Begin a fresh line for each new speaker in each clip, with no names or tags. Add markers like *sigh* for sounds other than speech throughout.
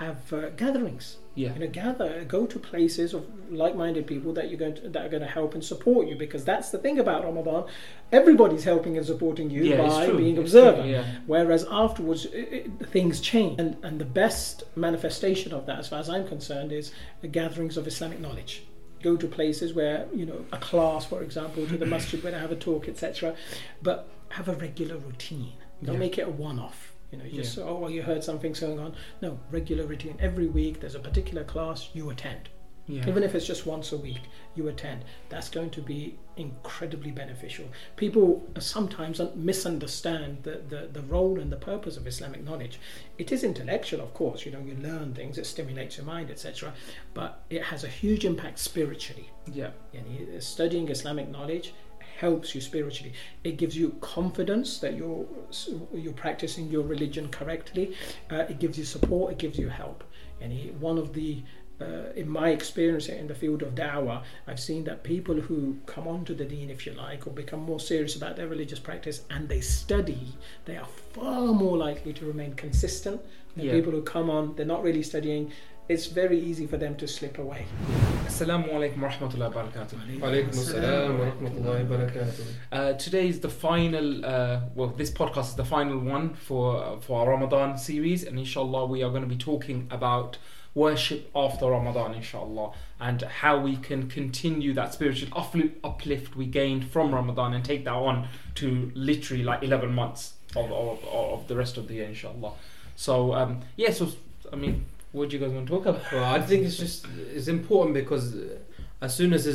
have uh, gatherings.
Yeah.
You know, gather, go to places of like-minded people that you're going to, that are going to help and support you. Because that's the thing about Ramadan, everybody's helping and supporting you
Yeah,
by being
It's true,
observant.
yeah.
Whereas afterwards, i i things change, and and the best manifestation of that, as far as I'm concerned, is the gatherings of Islamic knowledge. Go to places where you know a class, for example, to the *clears throat* masjid where I have a talk, etc. But have a regular routine. Don't
Yeah.
make it a one-off. You know, you just oh well, you heard something's going on. No, regular routine. Every week there's a particular class you attend.
Yeah.
Even if it's just once a week, you attend. That's going to be incredibly beneficial. People uh, sometimes misunderstand the, the, the role and the purpose of Islamic knowledge. It is intellectual, of course, you know, you learn things, it stimulates your mind, etc. But it has a huge impact spiritually.
yeah.
Yani, studying Islamic knowledge helps you spiritually. It gives you confidence that you're you're practicing your religion correctly. Uh, it gives you support. It gives you help. And he, one of the uh, in my experience in the field of dawah, I've seen that people who come onto the deen, if you like, or become more serious about their religious practice and they study, they are far more likely to remain consistent than
Yeah.
people who come on, they're not really studying. It's very easy for them to slip away.
Assalamu alaikum wa rahmatullahi wa barakatuh.
Walaikum assalam wa rahmatullahi wa barakatuh.
Uh, today is the final. Uh, well, this podcast is the final one for uh, for our Ramadan series, and inshallah we are going to be talking about worship after Ramadan, inshallah, and how we can continue that spiritual uplift, uplift we gained from Ramadan and take that on to literally like eleven months of of, of the rest of the year, inshallah. So um, yeah, so I mean, what do you guys want to talk about?
I think it's just it's important because as soon as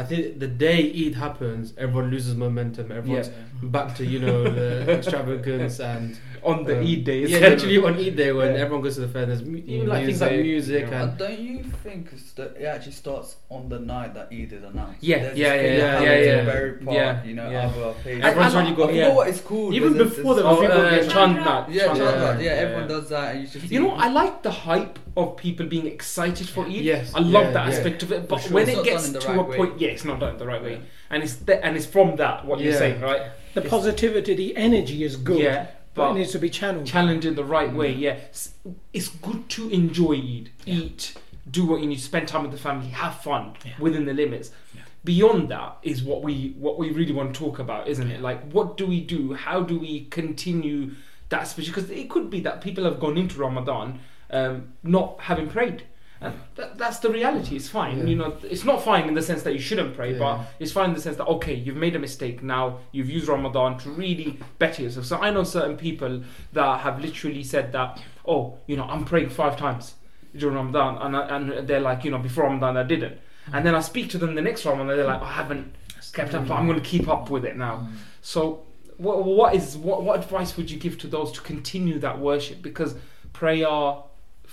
I think the day Eid happens, everyone loses momentum. Everyone's back to you know the *laughs* extravagance and
On the
um,
Eid day,
Yeah,
essentially.
literally on Eid day when
Yeah.
everyone goes to the fair. There's mu- even like things like music
yeah.
and
Uh, don't you think that it actually starts on the night that Eid is announced?
Yeah,
There's
yeah, yeah,
yeah, yeah, yeah.
Berry Park,
Yeah,
you know,
yeah.
other.
Everyone's
And-
already
and
got
I
yeah.
forgot what it's called.
Even before was
Oh,
people
uh,
get chant that.
Yeah, yeah, everyone does that, and You
know, I like the hype of people being excited for Eid.
Yes,
I love
yeah,
that
yeah.
aspect of it. But
sure.
when
It's
it gets
done in the
to
right
a
way.
point, yeah, it's not done the right way,
Yeah.
and it's th- and it's from that what you're saying, right?
The
It's-
positivity, the energy is good,
Yeah,
but
but
it needs to be channeled.
challenge in the right way. Mm. Yeah, it's, it's good to enjoy Eid,
Yeah.
eat, do what you need, spend time with the family, have fun
Yeah.
within the limits.
Yeah.
Beyond that is what we what we really want to talk about, isn't it? Like, what do we do? How do we continue that? Especially because it could be that people have gone into Ramadan um, not having prayed. And that, that's the reality. It's fine.
Yeah.
You know, it's not fine in the sense that you shouldn't pray,
Yeah.
but it's fine in the sense that okay, you've made a mistake. Now you've used Ramadan to really better yourself. So I know certain people that have literally said that, oh, you know, I'm praying five times during Ramadan, and I, and they're like, you know, before Ramadan I didn't. And then I speak to them the next Ramadan, they're like, I haven't kept up, but I'm going to keep up with it now. So what what is what what advice would you give to those to continue that worship? Because prayer,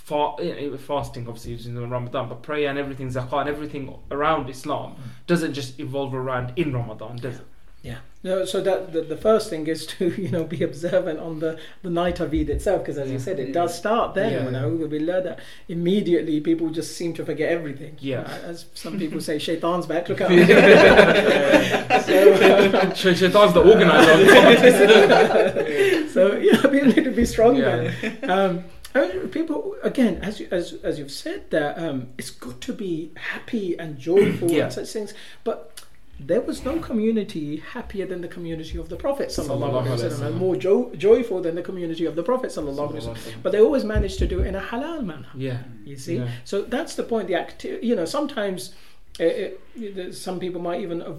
fa- fasting obviously is in the Ramadan, but prayer and everything, zakat, and everything around Islam doesn't just evolve around in Ramadan, does it?
Yeah. No, so that the, the first thing is to *laughs* you know be observant on the, the night of Eid itself because as you said it does start then
Yeah.
you know we learn that immediately people just seem to forget everything
Yeah.
Uh, as some people say shaitan's back look out *laughs* *laughs*
Sh- Shaitan's the organizer.
so yeah be a little bit stronger
Yeah.
um, I mean, people again as you, as as you've said that um, it's good to be happy and joyful *clears throat*
Yeah.
and such things but there was no community happier than the community of the Prophet sallallahu alaihi
Sallallahu alaihi
and more jo- joyful than the community of the Prophet sallallahu alaihi wasallam. But they always managed to do it in a halal manner.
Yeah.
You see,
Yeah.
so that's the point. The acti- you know, sometimes uh, uh, the- some people might even uh,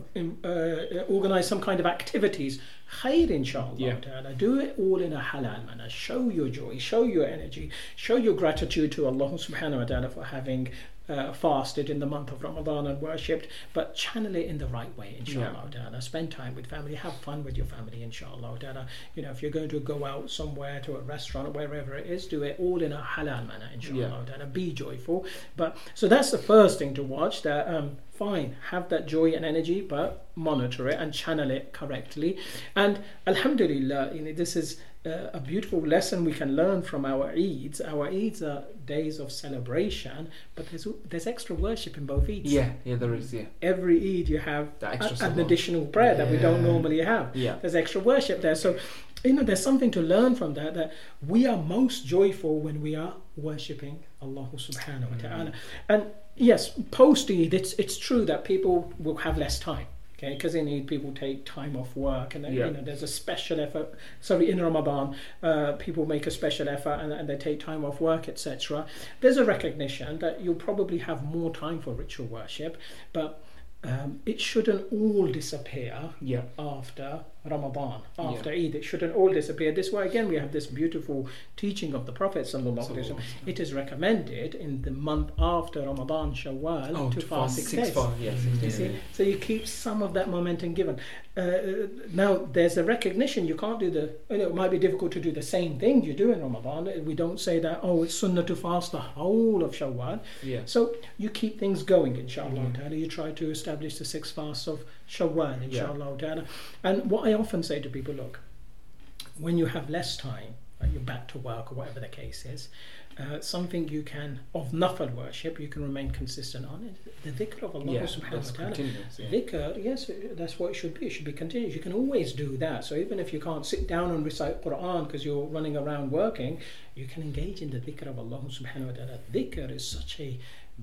uh, organize some kind of activities. Khair, inshallah.
Yeah.
ta'ala. Do it all in a halal manner. Show your joy, show your energy, show your gratitude to Allah subhanahu wa ta'ala for having uh, fasted in the month of Ramadan and worshipped, but channel it in the right way, inshallah. ta'ala. Spend time with family, have fun with your family, inshallah. You know, if you're going to go out somewhere to a restaurant or wherever it is, do it all in a halal manner, inshallah.
Yeah.
Be joyful. But so that's the first thing to watch. That um, fine, have that joy and energy, but monitor it and channel it correctly. And Alhamdulillah, you know, this is uh, a beautiful lesson we can learn from our Eids. Our Eids are days of celebration, but there's there's extra worship in both Eids.
Yeah, yeah, there is, yeah.
Every Eid you have
extra
a- an additional prayer that we don't normally have.
Yeah.
There's extra worship there. So you know, there's something to learn from that. That we are most joyful when we are worshipping Allah Subhanahu wa Taala. And yes, post Eid, it's it's true that people will have less time. Okay, because in Eid people take time off work, and then,
Yeah.
you know there's a special effort. Sorry, in Ramadan, uh, people make a special effort and, and they take time off work, etc. There's a recognition that you'll probably have more time for ritual worship, but um, it shouldn't all disappear
Yeah.
after Ramadan, after Eid. It shouldn't all disappear. This way, again, we have this beautiful teaching of the Prophet. sallallahu alaihi wasallam. It is recommended in the month after Ramadan, Shawwal,
Oh,
to fast six, days.
fast, yeah, six
You
days.
see, so you keep some of that momentum given. Uh, now, there's a recognition you can't do the. You know, it might be difficult to do the same thing you do in Ramadan. We don't say that. Oh, it's sunnah to fast the whole of Shawwal.
Yeah.
So you keep things going, inshallah
Mhm.
ta'ala. You try to establish the six fasts of Shawwal,
Yeah.
inshallah ta'ala. And what I often say to people, look, when you have less time, like you're back to work or whatever the case is, uh, something you can, of nafal worship, you can remain consistent on it. The dhikr of Allah
Yeah,
subhanahu wa ta'ala.
Yeah.
Dhikr, yes, that's what it should be. It should be continuous. You can always do that. So even if you can't sit down and recite Quran because you're running around working, you can engage in the dhikr of Allah subhanahu wa ta'ala. Dhikr is such a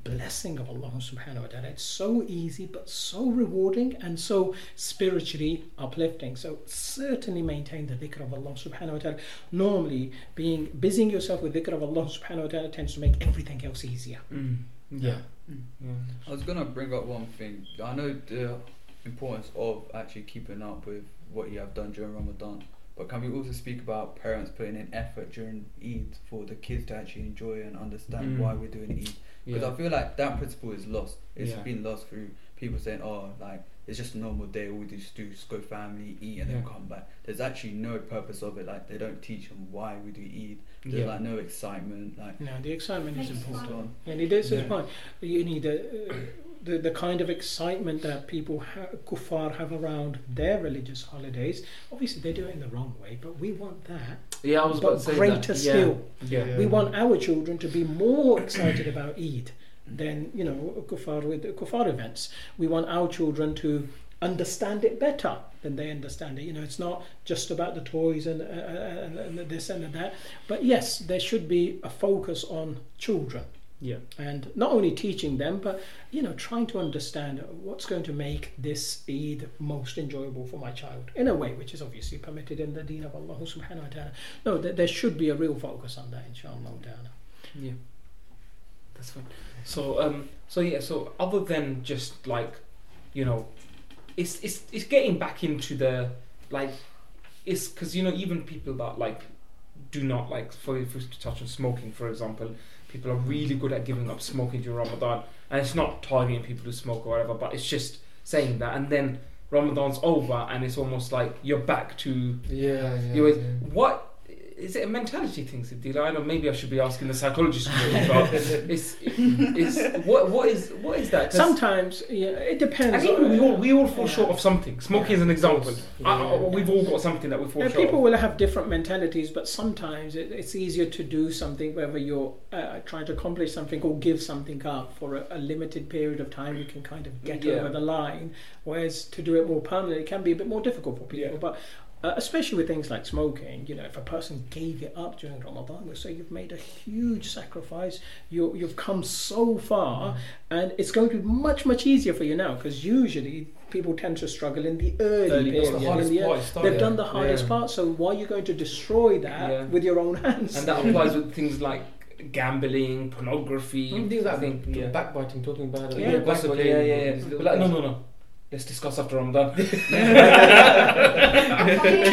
blessing of Allah subhanahu wa ta'ala. It's so easy but so rewarding and so spiritually uplifting. So certainly maintain the dhikr of Allah subhanahu wa ta'ala. Normally being busying yourself with dhikr of Allah subhanahu wa ta'ala tends to make everything else easier.
Mm. Yeah.
Mm.
Yeah.
I was gonna bring up one thing. I know the importance of actually keeping up with what you have done during Ramadan, but can we also speak about parents putting in effort during Eid for the kids to actually enjoy and understand
Mm.
why we're doing Eid? Because
Yeah.
I feel like that principle is lost. It's
Yeah.
been lost through people saying, "Oh, like it's just a normal day. All we just do is go family, eat, and then come back." There's actually no purpose of it. Like they don't teach them why we do Eid. There's
Yeah.
like no excitement. Like
No, the excitement is important. And it is
Yeah.
yeah. point. You need a, uh, the the kind of excitement that people ha- kuffar have around their religious holidays. Obviously, they do it in the wrong way, but we want that.
Yeah, I was about
But
to say
greater
that.
still.
Yeah.
Yeah.
We want our children to be more excited about Eid than you know kuffar with kuffar events. We want our children to understand it better than they understand it. You know, it's not just about the toys and, uh, and, and this and that. But yes, there should be a focus on children
Yeah.
and not only teaching them but you know trying to understand what's going to make this Eid most enjoyable for my child in a way which is obviously permitted in the deen of Allah subhanahu wa ta'ala no there, there should be a real focus on that inshallah ta'ala
Yeah. That's fine. So um so yeah, so other than just like, you know, it's it's it's getting back into the like it's because you know even people that like do not like for if we touch on smoking for example people are really good at giving up smoking during ramadan and it's not targeting people who smoke or whatever but it's just saying that and then ramadan's over and it's almost like you're back to
Yeah, yeah. yeah.
what is it a mentality thing, Sidila? I know maybe I should be asking the psychologist, really, but *laughs* it's, it's what what is what is that? 'Cause
sometimes yeah it depends
I think we all we all fall
Yeah.
short of something. Smoking is an example.
Yeah.
I- I- we've all got something that we fall
Yeah,
short
people
of.
will have different mentalities, but sometimes it, it's easier to do something whether you're uh, trying to accomplish something or give something up for a, a limited period of time. You can kind of get
Yeah.
over the line, whereas to do it more permanently it can be a bit more difficult for people.
Yeah.
But uh, especially with things like smoking, you know, if a person gave it up during Ramadan, we say you've made a huge sacrifice. You you've come so far, and it's going to be much much easier for you now because usually people tend to struggle in the early,
Early
period.
the
in the-
part
They've done the hardest
Yeah.
part, so why are you going to destroy that
Yeah.
with your own hands?
And that applies *laughs* with things like gambling, pornography.
Even things
I
like
think yeah.
backbiting, talking about it.
Yeah,
yeah,
yeah, yeah, yeah. But like, no, no, no. Let's discuss after Ramadan. Keep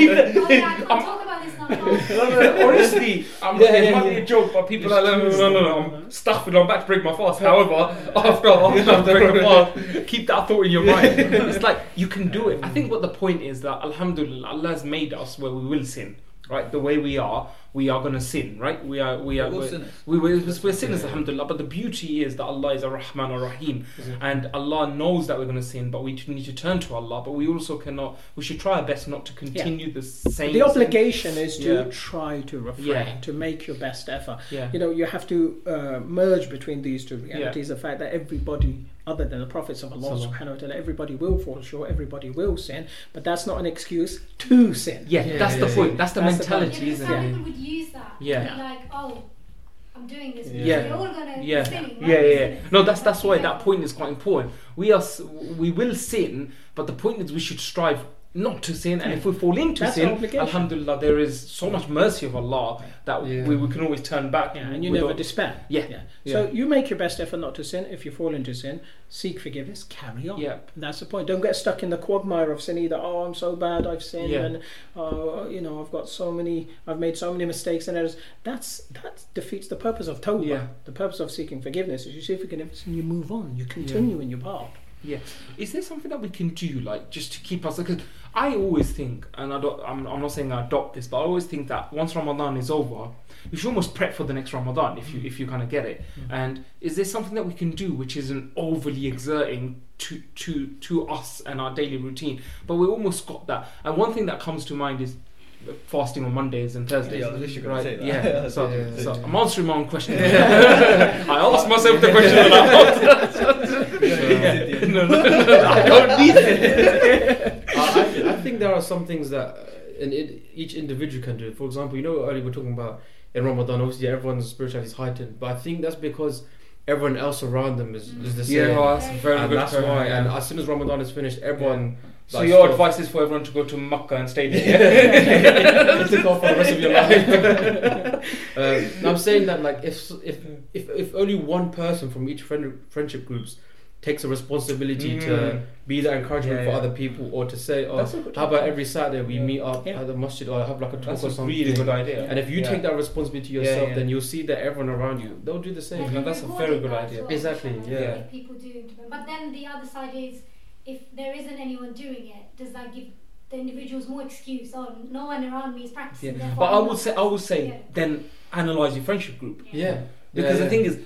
it-
oh I can't
I'm-
talk about this now. *laughs*
no, no, no, honestly, I'm,
Yeah,
it
yeah,
might be
yeah.
a joke, but people are like, no, no, no, no, I'm *laughs* stuck with, I'm about to break my fast. However, after, after I break the fast, *laughs* keep that thought in your mind. It's like, you can do it. I think what the point is that, alhamdulillah, Allah has made us where we will sin, right, the way we are, we are going to sin, right? We are we are
We're
we're,
sinners.
we, we're, we're sinners,
Yeah.
alhamdulillah. But the beauty is that Allah is a Rahman or Rahim, and Allah knows that we're going to sin, but we need to turn to Allah. But we also cannot. We should try our best not to continue the same.
the
sin.
obligation is to
Yeah.
try to refrain,
Yeah.
to make your best effort.
Yeah.
You know, you have to uh, merge between these two realities. The fact that everybody, other than the prophets of Allah
Salam.
subhanahu wa ta'ala, everybody will fall short, everybody will sin, but that's not an excuse to sin.
Yeah,
Yeah,
that's
yeah,
the
yeah.
point. That's the
That's
mentality,
Yeah,
isn't
because
it?
Some people would use that.
Yeah.
Like, oh, I'm doing this.
Yeah.
Yeah. We're all gonna
Yeah.
sinning.
Yeah, yeah, yeah. No, that's that's why that point is quite important. We are we will sin, but the point is we should strive not to sin. And
Yeah.
if we fall into
That's
sin. Alhamdulillah, there is so much mercy of Allah that
Yeah.
we, we can always turn back.
Yeah, and you never
all-
despair.
Yeah.
So you make your best effort not to sin. If you fall into sin, seek forgiveness, carry on. And that's the point. Don't get stuck in the quagmire of sin either. Oh, I'm so bad, I've sinned, and uh, you know, I've got so many, I've made so many mistakes and errors. That's that defeats the purpose of tawbah.
Yeah.
The purpose of seeking forgiveness is you seek forgiveness and you move on. You continue in your path.
Yeah. Is there something that we can do, like, just to keep us? Because I always think, and I don't, I'm, I'm not saying I adopt this, but I always think that once Ramadan is over, you should almost prep for the next Ramadan if you if you kind of get it. Mm. And is there something that we can do which isn't overly exerting to to to us and our daily routine? But we almost got that. And one thing that comes to mind is fasting on Mondays and Thursdays.
Yeah, I was literally gonna
right?
say that.
Yeah. *laughs* So,
Yeah.
so I'm answering my own question. *laughs* I asked myself the question and I *laughs* answered. No, no, no, I don't need it.
I, I think there are some things that uh, in, in each individual can do. For example, you know, earlier we were talking about in Ramadan, obviously everyone's spirituality is heightened, but I think that's because everyone else around them is, is the same.
Yeah, well, that's a very
and
good
that's
point,
why.
yeah.
And as soon as Ramadan is finished, everyone.
So your
stop-
advice is for everyone to go to Makkah and stay there.
you took off for the rest of your life. *laughs* um, I'm saying that like if if if if only one person from each friend, friendship groups takes a responsibility to
Mm.
be that encouragement
Yeah,
for
yeah.
other people, or to say, oh,
That's a
how about every Saturday we
Yeah.
meet up
Yeah.
at the masjid or have like a talk
That's
or
a
something.
really good idea.
And if you
Yeah.
take that responsibility yourself,
yeah.
then you'll see that everyone around you they'll do the same.
Yeah,
No, that's a very good idea.
well,
Exactly,
inshallah,
yeah.
People do. But then the other side is, if there isn't anyone doing it, does that give the individuals more excuse? Oh, no one around me is practicing.
Yeah. But I would say, I would say,
practicing.
then analyze your friendship group
Yeah,
because
Yeah,
the thing is,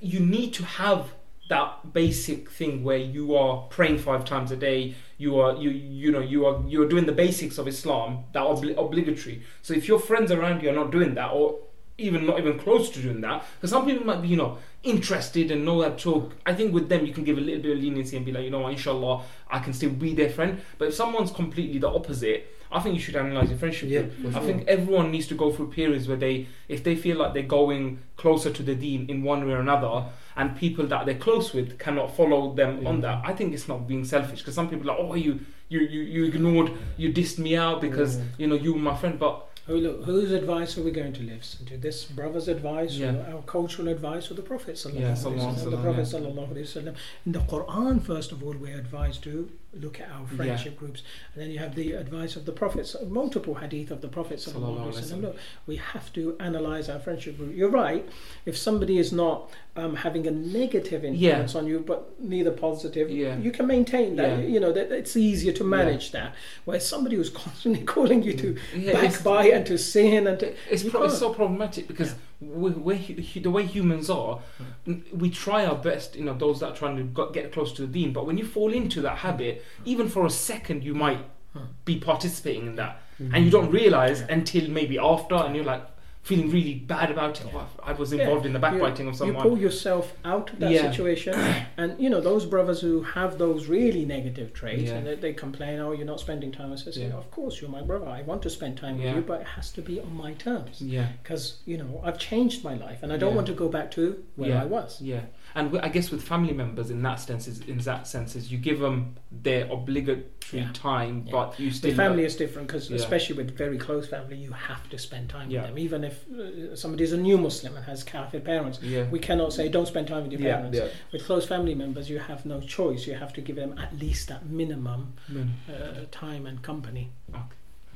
you need to have that basic thing where you are praying five times a day. You are you you know you are you are doing the basics of Islam that are obli- obligatory. So if your friends around you are not doing that, or even not even close to doing that, because some people might be you know interested and all that talk. I think with them you can give a little bit of leniency and be like, you know what, inshallah, I can still be their friend. But if someone's completely the opposite, I think you should analyze your friendship
Yeah, for
I think everyone needs to go through periods where they, if they feel like they're going closer to the deen in one way or another, and people that they're close with cannot follow them on that, I think it's not being selfish. Because some people are like, oh, you, you, you, you ignored, you dissed me out because
Yeah.
you know you were my friend, but
Who, look, whose advice are we going to listen to? This brother's advice,
Yeah.
or our cultural advice, or the Prophet sallallahu
Yeah,
The Prophet
wasallam,
sallallahu alaihi wasallam. In the Quran, first of all, we're advised to look at our friendship groups, and then you have the advice of the prophets, multiple hadith of the Prophet sallallahu
Sallallahu
alaihi
alaihi
wasallam.
wasallam.
Look, we have to analyze our friendship group. You're right. If somebody is not um, having a negative influence on you, but neither positive,
Yeah.
you can maintain that.
Yeah.
You know that it's easier to manage that. Whereas somebody who's *laughs* constantly calling you to
yeah,
backbite and to sin and to
It's, pro- it's so problematic because we, we, hu- the way humans are, hmm. we try our best. You know, those that are trying to get close to the deen. But when you fall into that habit, hmm. even for a second, you might hmm. be participating in that, and you don't realize until maybe after, and you're like feeling really bad about it. Oh, I was involved in the backbiting
you,
of someone.
You pull yourself out of that
Yeah.
situation, *clears throat* and you know those brothers who have those really negative traits,
Yeah.
and they, they complain, "Oh, you're not spending time." I says,
Yeah.
"Of course, you're my brother. I want to spend time
Yeah.
with you, but it has to be on my terms."
yeah.
Because you know I've changed my life, and I don't
Yeah.
want to go back to where
Yeah.
I was.
Yeah, and w- I guess with family members, in that sense, is in that sense, is you give them their obligatory
Yeah.
time,
Yeah.
but you still
The family is different because,
Yeah.
especially with very close family, you have to spend time
Yeah.
with them. Even if uh, is a new Muslim and has kafir parents,
Yeah,
we cannot say don't spend time with your parents.
yeah.
With close family members, you have no choice. You have to give them at least that minimum
Mm.
uh, time and company.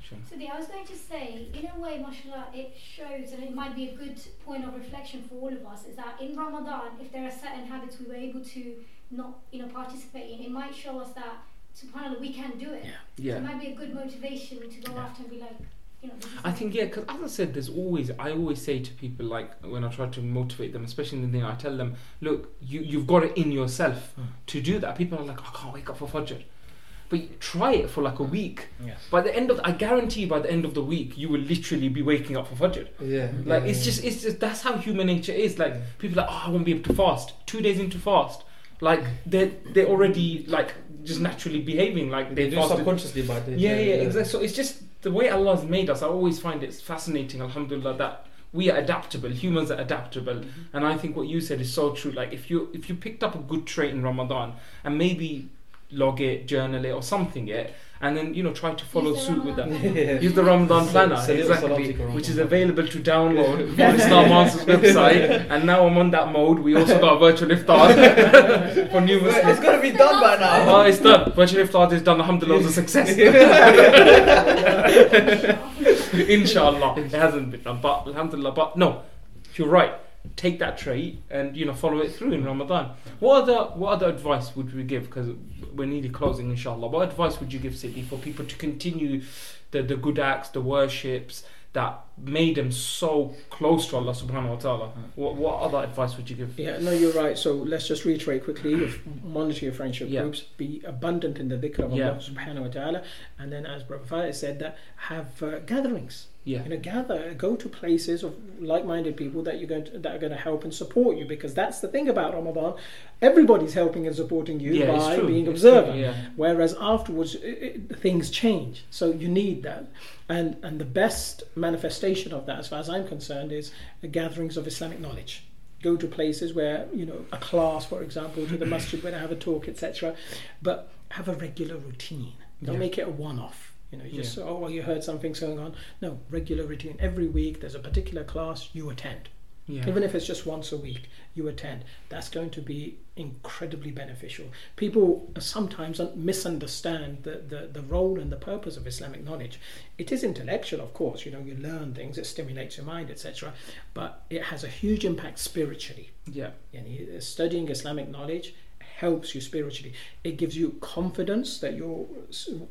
Sure.
So the, I was going to say, in a way, mashallah, it shows, and it might be a good point of reflection for all of us, is that in Ramadan, if there are certain habits we were able to not, you know, participate in, it might show us that, subhanAllah, we can do it. So
Yeah,
it might be a good motivation to go
Yeah.
after and be like, you know.
I think yeah, because as I said, there's always I always say to people like when I try to motivate them, especially in the thing I tell them, look, you you've got it in yourself
Mm.
to do that. People are like, I can't wake up for Fajr, but try it for like a week.
Yes.
By the end of, I guarantee, by the end of the week, you will literally be waking up for Fajr.
Yeah.
Like
yeah,
it's
yeah.
just it's just that's how human nature is. Like people are like, oh, I won't be able to fast. Two days into fast, like they they're already like just naturally behaving like
they
they
do subconsciously by the
yeah, yeah, exactly. So it's just the way Allah's made us. I always find it fascinating, Alhamdulillah, that we are adaptable. Humans are adaptable, mm-hmm. and I think what you said is so true. Like if you if you picked up a good trait in Ramadan and maybe log it, journal it, or something it, and then you know try to follow
Use the
suit with that.
Yeah.
Use the Ramadan planner,
so little
exactly, which is available to download *laughs* on Islam Answers website. And now I'm on that mode. We also got a virtual iftar *laughs* for new Muslims.
It's gotta be done by now.
Oh, it's done. Virtual iftar is done. Alhamdulillah, it was a success. *laughs* Inshallah, it hasn't been done, but Alhamdulillah. But no, you're right. Take that trait and you know follow it through in Ramadan. What other what other advice would we give? Because we're nearly closing, inshallah. What advice would you give, Sidney, for people to continue the the good acts, the worships that made them so close to Allah Subhanahu wa Taala? What what other advice would you give?
Yeah, no, you're right. So let's just reiterate quickly: monitor your friendship
Yeah.
groups, be abundant in the dhikr of
Yeah.
Allah Subhanahu wa Taala, and then, as Fahd said, that have uh, gatherings.
Yeah,
You know, gather, go to places of like-minded people that you're going to, that are going to help and support you. Because that's the thing about Ramadan: everybody's helping and supporting you
yeah,
by being
It's true,
observant.
Yeah,
Whereas afterwards, i i things change. So you need that. And, and the best manifestation of that, as far as I'm concerned, is the gatherings of Islamic knowledge. Go to places where, you know, a class, for example, to the *clears throat* masjid where they have a talk, etc. But have a regular routine. Don't
Yeah.
make it a one off. You know, you just, oh, well, you heard something's going on. No, regular routine. Every week there's a particular class you attend.
yeah.
Even if it's just once a week, you attend. That's going to be incredibly beneficial. People sometimes misunderstand the, the, the role and the purpose of Islamic knowledge. It is intellectual, of course, you know, you learn things, it stimulates your mind, etc. But it has a huge impact spiritually.
yeah.
Yani, studying Islamic knowledge helps you spiritually. It gives you confidence that you're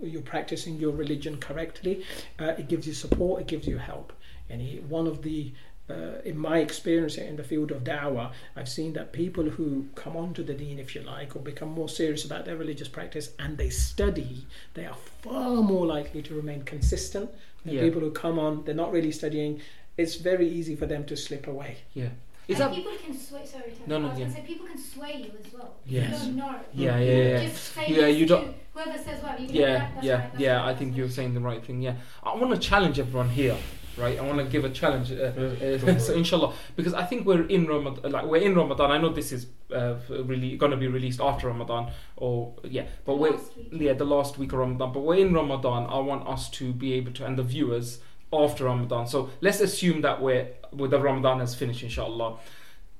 you're practicing your religion correctly. Uh, it gives you support. It gives you help. And one of the uh, in my experience in the field of dawah, I've seen that people who come onto the deen, if you like, or become more serious about their religious practice and they study, they are far more likely to remain consistent than
Yeah.
people who come on, they're not really studying. It's very easy for them to slip away.
Yeah. Is
and
that
people can sway. Sorry, Tara,
No, no,
I was
yeah.
gonna say people can sway you as well.
Yes.
You don't know.
Yeah,
You
yeah, yeah.
Just say
Yeah, you don't-
Whoever says well, you
yeah,
that, that's
yeah,
right, that's
yeah.
right,
I think
that's
you're saying the right thing. Yeah, I want to challenge everyone here, right? I want to give a challenge. Uh, uh, *laughs* so inshallah, because I think we're in Ramadan. Like we're in Ramadan. I know this is uh, really going to be released after Ramadan, or yeah, but
The
we're
last week.
yeah the last week of Ramadan. But we're in Ramadan. I want us to be able to, and the viewers after Ramadan. So let's assume that we're with the Ramadan has finished, inshallah.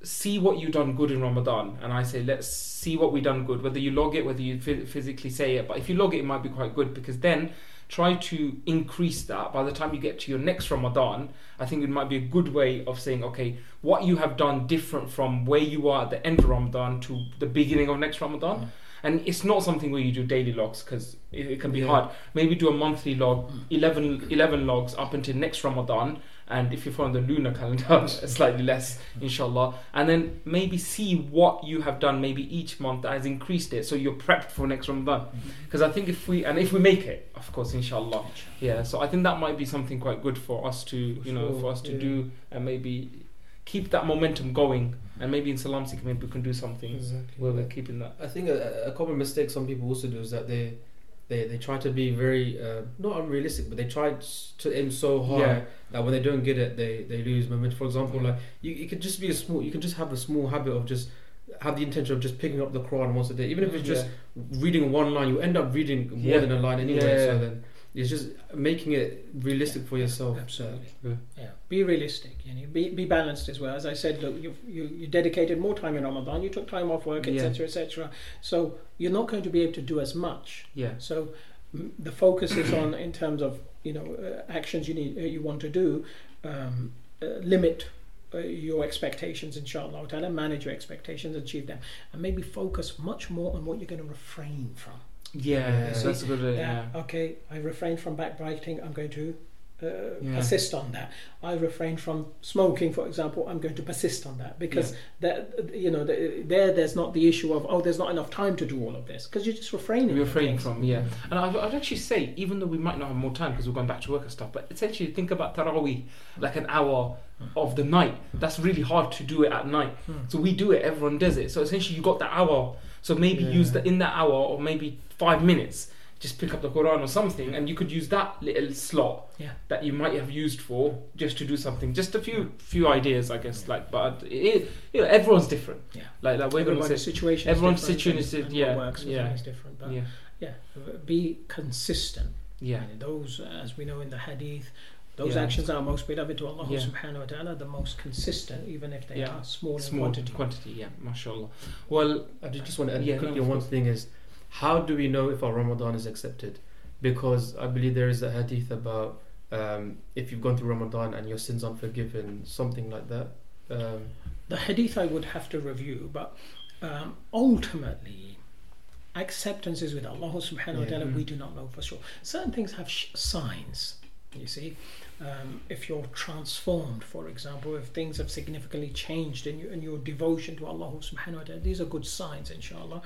See what you've done good in Ramadan, and I say let's see what we've done good. Whether you log it, whether you phy- physically say it, but if you log it, it might be quite good because then try to increase that. By the time you get to your next Ramadan, I think it might be a good way of saying, okay, what you have done different from where you are at the end of Ramadan to the beginning of next Ramadan. Mm. And it's not something where you do daily logs because it, it can be
Yeah.
hard. Maybe do a monthly log, mm. 11, 11 logs up until next Ramadan. And if you're following the lunar calendar, *laughs* slightly less, inshallah. And then maybe see what you have done maybe each month that has increased it so you're prepped for next Ramadan. Mm-hmm. Because I think if we, and if we make it, of course, inshallah. Yeah, so I think that might be something quite good for us to, you know, for us to
yeah.
do and maybe keep that momentum going. And maybe in Salam Sikh, maybe we can do something
Exactly.
where we're keeping that.
I think a, a common mistake some people also do is that they they, they try to be very uh, not unrealistic, but they try to aim so high
Yeah.
that when they don't get it, they, they lose momentum. For example, like you, it could just be a small, you can just have a small habit of just have the intention of just picking up the Quran once a day, even if it's just reading one line. You end up reading more
Yeah.
than a line anyway.
Yeah.
So then it's just making it realistic for yourself.
Absolutely.
Yeah.
Yeah, be realistic. You know, be be balanced as well. As I said, look, you you you dedicated more time in Ramadan. You took time off work,
Yeah.
etc., etc. So you're not going to be able to do as much.
Yeah.
So the focus is on in terms of you know uh, actions you need uh, you want to do. Um, uh, limit. Uh, your expectations, inshallah, manage your expectations, achieve them, and maybe focus much more on what you're going to refrain from.
Yeah,
Yeah.
that's a good.
Yeah,
yeah.
okay, I refrain from backbiting. I'm going to uh,
Yeah.
persist on that. I refrain from smoking, for example. I'm going to persist on that because that you know the, there there's not the issue of oh there's not enough time to do all of this because you're just refraining. From
refraining from, yeah. And I'd, I'd actually say, even though we might not have more time because we're going back to work and stuff, but essentially think about Taraweeh, like an hour of the night. That's really hard to do it at night.
Hmm.
So we do it, everyone does it. So essentially, you got that hour. So maybe
Yeah.
use the in that hour or maybe five minutes, just pick up the Quran or something, and you could use that little slot
Yeah.
that you might have used for just to do something. Just a few few ideas, I guess. Like, but it, you know, everyone's different.
Yeah.
Like, like we're going to say,
situation.
everyone's situation is-
what
yeah,
works
yeah.
is different. But
yeah,
yeah, be consistent.
yeah,
And those, uh, as we know in the hadith, those
Yeah.
actions are most beloved to Allah
Yeah.
subhanahu wa ta'ala, the most consistent, even if they
Yeah.
are small, in
small
quantity.
quantity. Yeah, mashallah. Well,
I just want to add
Yeah,
quickly
no,
one thing is how do we know if our Ramadan is accepted? Because I believe there is a hadith about um, if you've gone through Ramadan and your sins aren't forgiven, something like that. Um,
The hadith I would have to review, but um, ultimately, acceptance is with Allah subhanahu wa ta'ala.
Mm.
We do not know for sure. Certain things have sh- signs. You see, um, if you're transformed, for example, if things have significantly changed in, your in your devotion to Allah subhanahu wa ta'ala, these are good signs, inshallah.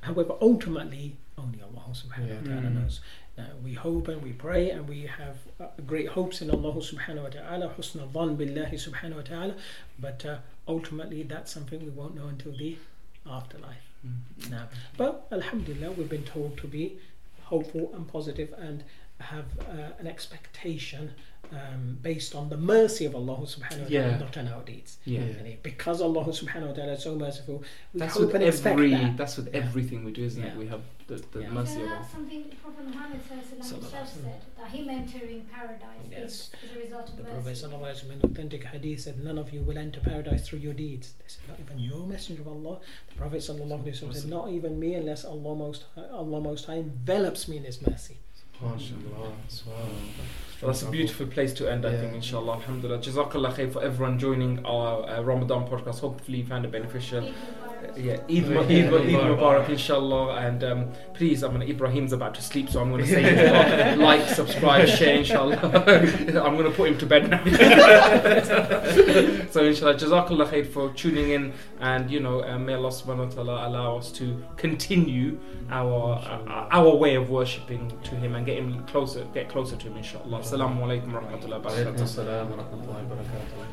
However, ultimately, only Allah subhanahu wa ta'ala
Mm.
knows. Now, we hope and we pray and we have uh, great hopes in Allah subhanahu wa ta'ala, husna dhan billahi subhanahu wa ta'ala, but uh, ultimately that's something we won't know until the afterlife.
mm,
Now, but Alhamdulillah, we've been told to be hopeful and positive and have uh, an expectation um, based on the mercy of Allah subhanahu wa ta'ala,
Yeah.
not on our deeds.
yeah.
Yeah.
Because Allah subhanahu wa ta'ala is so merciful, we
That's
hope
with
and expect
every.
that.
That's with
Yeah.
everything we do, isn't it? We have the, the
Yeah.
mercy
So
of
that's
Allah.
something Prophet Muhammad sallallahu
Sallallahu
himself
alaihi
said that him entering paradise
Yes.
is, is a result of
The Prophet
mercy.
sallallahu alaihi wasallam in authentic hadith said, "None of you will enter paradise through your deeds." They said, "Not even your messenger of Allah." The Prophet sallallahu alaihi wasallam said, "Not even me, unless Allah most Allah most high envelops me in His mercy."
MashaAllah.
Well, that's a beautiful place to end, I
Yeah.
think, inshallah. Alhamdulillah. Jazakallah khair for everyone joining our uh, Ramadan podcast. Hopefully, you found it beneficial. Yeah, Eid, Mu- Eid,
Eid
Eid
Mubarak.
Inshallah. And um, please, I'm gonna, Ibrahim's about to sleep, so I'm going to say his *laughs* like, subscribe, share, inshallah. *laughs* I'm going to put him to bed now. *laughs* so, inshallah, Jazakallah khair for tuning in. And, you know, uh, may Allah subhanahu wa ta'ala allow us to continue our uh, our way of worshipping to Him and get him closer, get closer to Him, inshallah. Assalamu alaikum wa rahmatullahi.
Alaikum assalam wa rahmatullahi wa barakatuh.